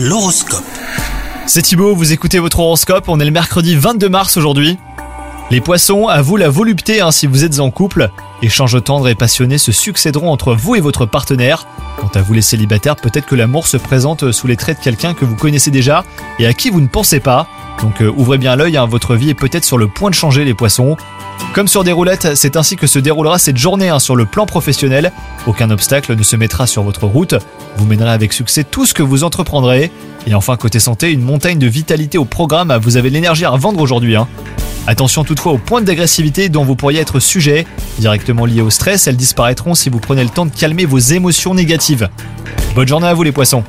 L'horoscope. C'est Thibaut, vous écoutez votre horoscope, on est le mercredi 22 mars aujourd'hui. Les poissons, à vous la volupté hein, si vous êtes en couple. Échanges tendres et passionnés se succéderont entre vous et votre partenaire. Quant à vous les célibataires, peut-être que l'amour se présente sous les traits de quelqu'un que vous connaissez déjà et à qui vous ne pensez pas. Donc euh, ouvrez bien l'œil, hein, votre vie est peut-être sur le point de changer les poissons. Comme sur des roulettes, c'est ainsi que se déroulera cette journée hein, sur le plan professionnel. Aucun obstacle ne se mettra sur votre route. Vous mènerez avec succès tout ce que vous entreprendrez. Et enfin, côté santé, une montagne de vitalité au programme. Vous avez l'énergie à revendre aujourd'hui. hein. Attention toutefois aux pointes d'agressivité dont vous pourriez être sujet. Directement liées au stress, elles disparaîtront si vous prenez le temps de calmer vos émotions négatives. Bonne journée à vous les poissons